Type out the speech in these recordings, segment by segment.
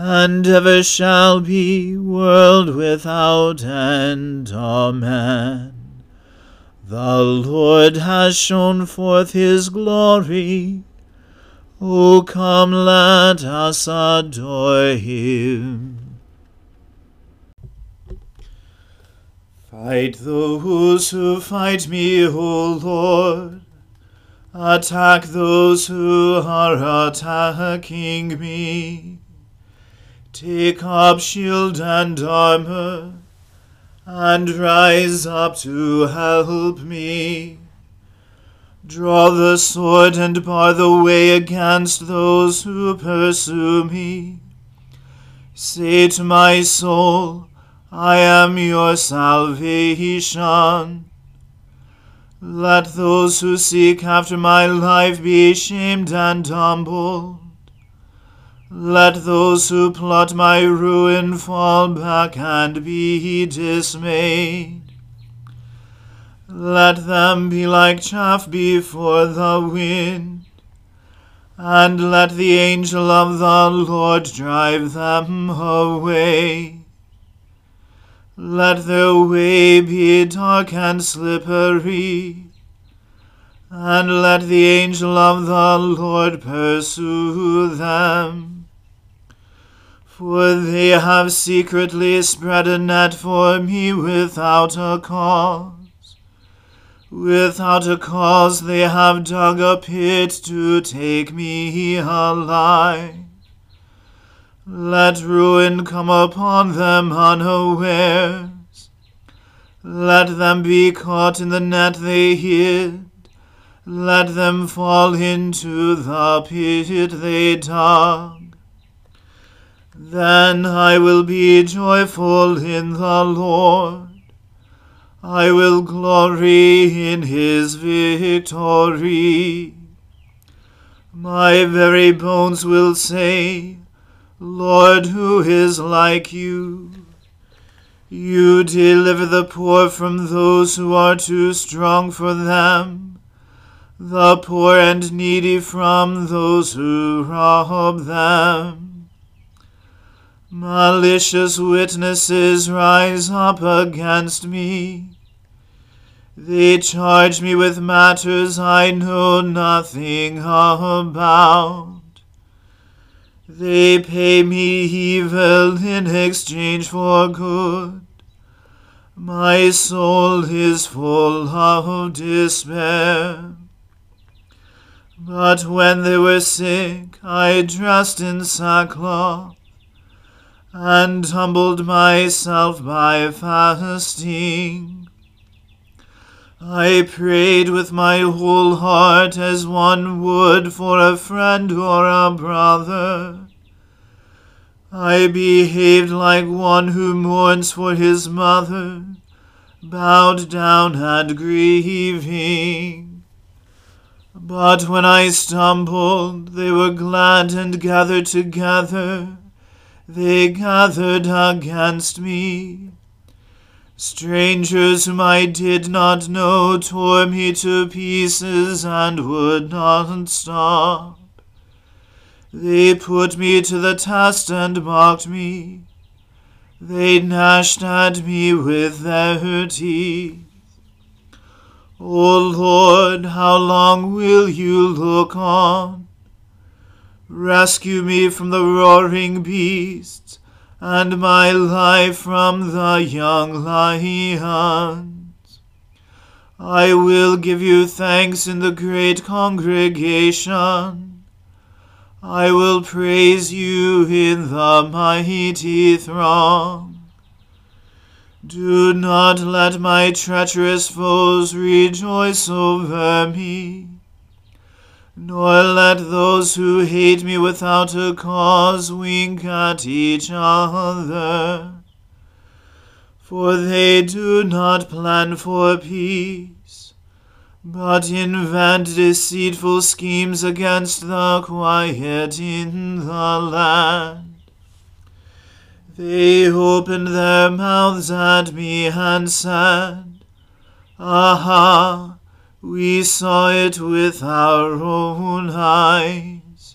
and ever shall be, world without end. Amen. The Lord has shown forth his glory. O come, let us adore him. Fight those who fight me, O Lord. Attack those who are attacking me. Take up shield and armor, and rise up to help me. Draw the sword and bar the way against those who pursue me. Say to my soul, I am your salvation. Let those who seek after my life be shamed and humbled. Let those who plot my ruin fall back and be dismayed. Let them be like chaff before the wind, and let the angel of the Lord drive them away. Let their way be dark and slippery, and let the angel of the Lord pursue them. For they have secretly spread a net for me without a cause. Without a cause they have dug a pit to take me alive. Let ruin come upon them unawares. Let them be caught in the net they hid. Let them fall into the pit they dug. Then I will be joyful in the Lord. I will glory in his victory. My very bones will say, Lord, who is like you? You deliver the poor from those who are too strong for them, the poor and needy from those who rob them. Malicious witnesses rise up against me. They charge me with matters I know nothing about. They pay me evil in exchange for good. My soul is full of despair. But when they were sick, I dressed in sackcloth and humbled myself by fasting. I prayed with my whole heart as one would for a friend or a brother. I behaved like one who mourns for his mother, bowed down and grieving. But when I stumbled, they were glad and gathered together. They gathered against me. Strangers whom I did not know tore me to pieces and would not stop. They put me to the test and mocked me. They gnashed at me with their teeth. O Lord, how long will you look on? Rescue me from the roaring beasts and my life from the young lions. I will give you thanks in the great congregation. I will praise you in the mighty throng. Do not let my treacherous foes rejoice over me nor let those who hate me without a cause wink at each other. For they do not plan for peace, but invent deceitful schemes against the quiet in the land. They opened their mouths at me and said, Aha! We saw it with our own eyes.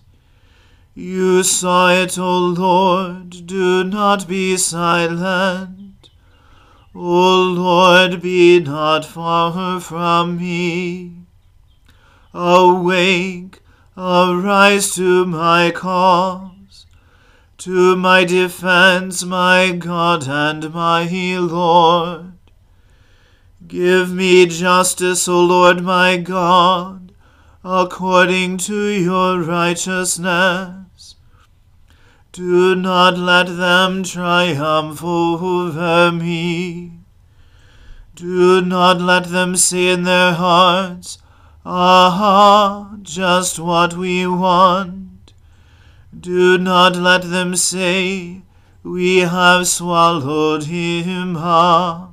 You saw it, O Lord, do not be silent. O Lord, be not far from me. Awake, arise to my cause, to my defense, my God and my Lord. Give me justice, O Lord my God, according to your righteousness. Do not let them triumph over me. Do not let them say in their hearts, Aha, just what we want. Do not let them say, We have swallowed him up.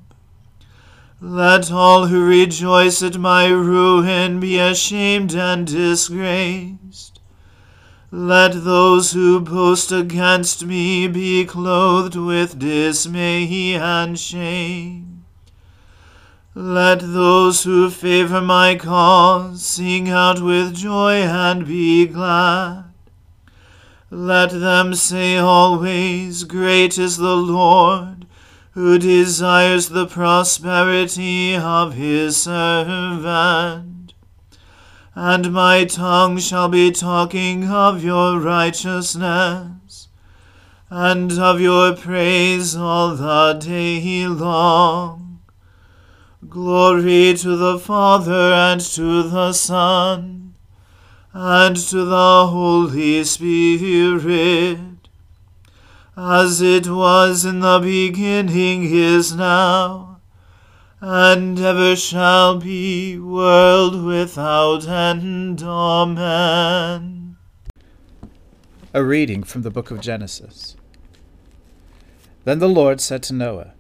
Let all who rejoice at my ruin be ashamed and disgraced. Let those who boast against me be clothed with dismay and shame. Let those who favor my cause sing out with joy and be glad. Let them say always, Great is the Lord who desires the prosperity of his servant. And my tongue shall be talking of your righteousness, and of your praise all the day long. Glory to the Father and to the Son and to the Holy Spirit as it was in the beginning is now, and ever shall be, world without end. Amen. A reading from the book of Genesis. Then the Lord said to Noah,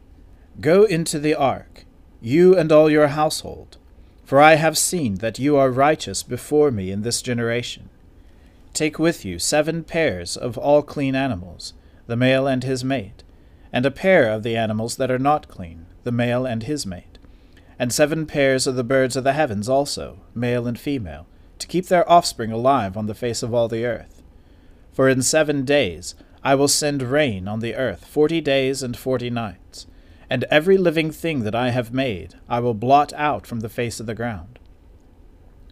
Go into the ark, you and all your household, for I have seen that you are righteous before me in this generation. take with you seven pairs of all clean animals, the male and his mate, and a pair of the animals that are not clean, the male and his mate, and seven pairs of the birds of the heavens also, male and female, to keep their offspring alive on the face of all the earth. For in seven days I will send rain on the earth forty days and forty nights, and every living thing that I have made I will blot out from the face of the ground.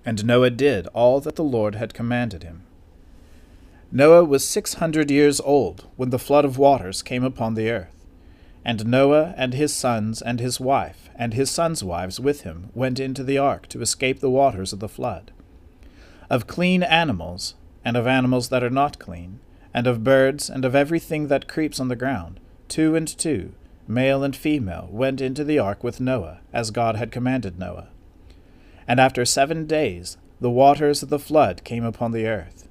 And Noah did all that the Lord had commanded him. Noah was six hundred years old when the flood of waters came upon the earth. And Noah and his sons and his wife and his sons' wives with him went into the ark to escape the waters of the flood. Of clean animals, and of animals that are not clean, and of birds, and of everything that creeps on the ground, two and two, male and female, went into the ark with Noah, as God had commanded Noah. And after seven days the waters of the flood came upon the earth.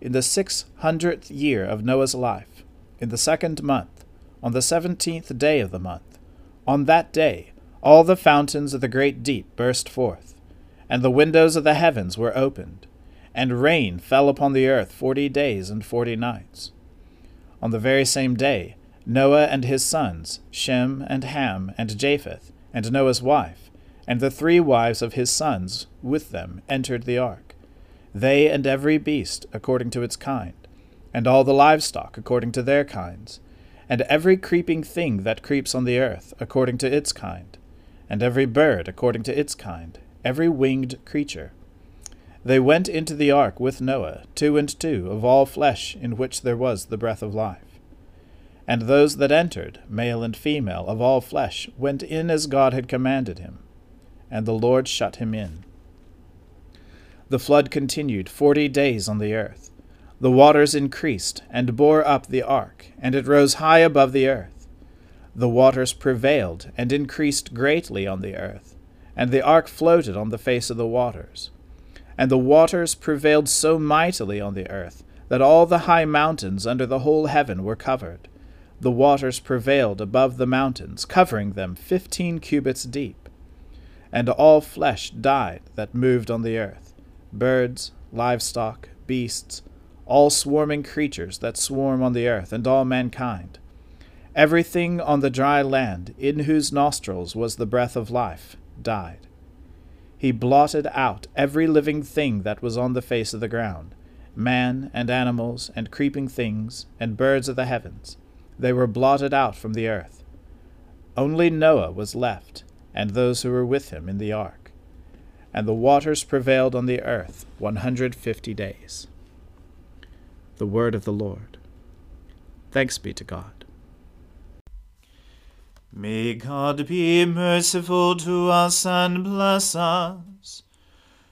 In the six hundredth year of Noah's life, in the second month, on the seventeenth day of the month, on that day all the fountains of the great deep burst forth, and the windows of the heavens were opened, and rain fell upon the earth forty days and forty nights. On the very same day, Noah and his sons, Shem and Ham and Japheth, and Noah's wife, and the three wives of his sons with them entered the ark, they and every beast according to its kind, and all the livestock according to their kinds, and every creeping thing that creeps on the earth according to its kind, and every bird according to its kind, every winged creature. They went into the ark with Noah, two and two, of all flesh in which there was the breath of life. And those that entered, male and female, of all flesh, went in as God had commanded him. And the Lord shut him in. The flood continued forty days on the earth. The waters increased, and bore up the ark, and it rose high above the earth. The waters prevailed, and increased greatly on the earth, and the ark floated on the face of the waters. And the waters prevailed so mightily on the earth, that all the high mountains under the whole heaven were covered. The waters prevailed above the mountains, covering them fifteen cubits deep. And all flesh died that moved on the earth birds, livestock, beasts, all swarming creatures that swarm on the earth, and all mankind. Everything on the dry land, in whose nostrils was the breath of life, died. He blotted out every living thing that was on the face of the ground man and animals, and creeping things, and birds of the heavens. They were blotted out from the earth. Only Noah was left, and those who were with him in the ark. And the waters prevailed on the earth one hundred fifty days. The word of the Lord. Thanks be to God. May God be merciful to us and bless us.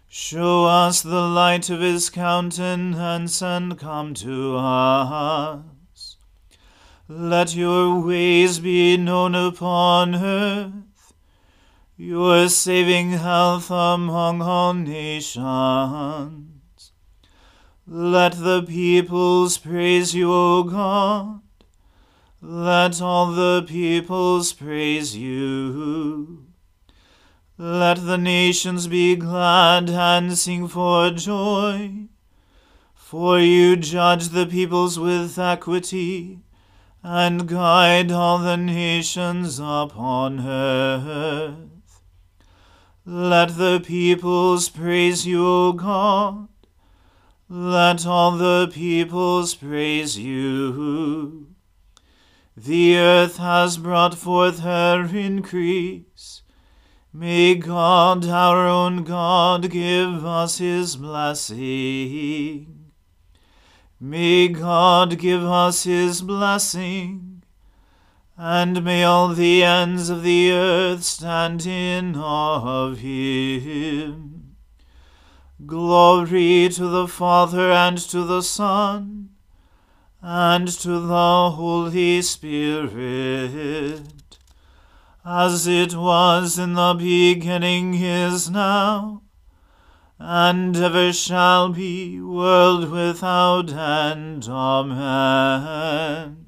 Show us the light of his countenance and come to us. Let your ways be known upon earth, your saving health among all nations. Let the peoples praise you, O God. Let all the peoples praise you. Let the nations be glad and sing for joy. For you judge the peoples with equity, and guide all the nations upon earth. Let the peoples praise you, O God. Let all the peoples praise you. The earth has brought forth her increase. May God, our own God, give us his blessing. May God give us his blessing, and may all the ends of the earth stand in awe of him. Glory to the Father and to the Son and to the Holy Spirit, as it was in the beginning is now, and ever shall be, world without end. Amen.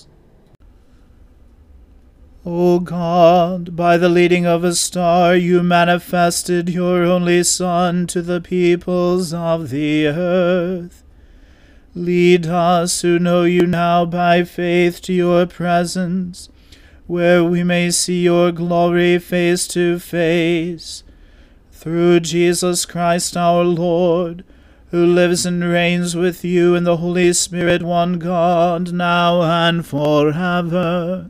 O God, by the leading of a star you manifested your only Son to the peoples of the earth. Lead us who know you now by faith to your presence, where we may see your glory face to face. Through Jesus Christ our Lord, who lives and reigns with you in the Holy Spirit, one God, now and forever.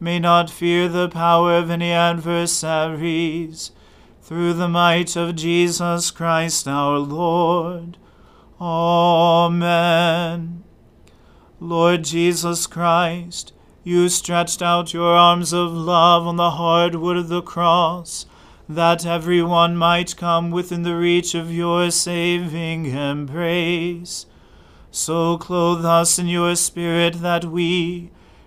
may not fear the power of any adversaries, through the might of Jesus Christ our Lord. Amen. Lord Jesus Christ, you stretched out your arms of love on the hard wood of the cross, that every one might come within the reach of your saving embrace. So clothe us in your Spirit that we,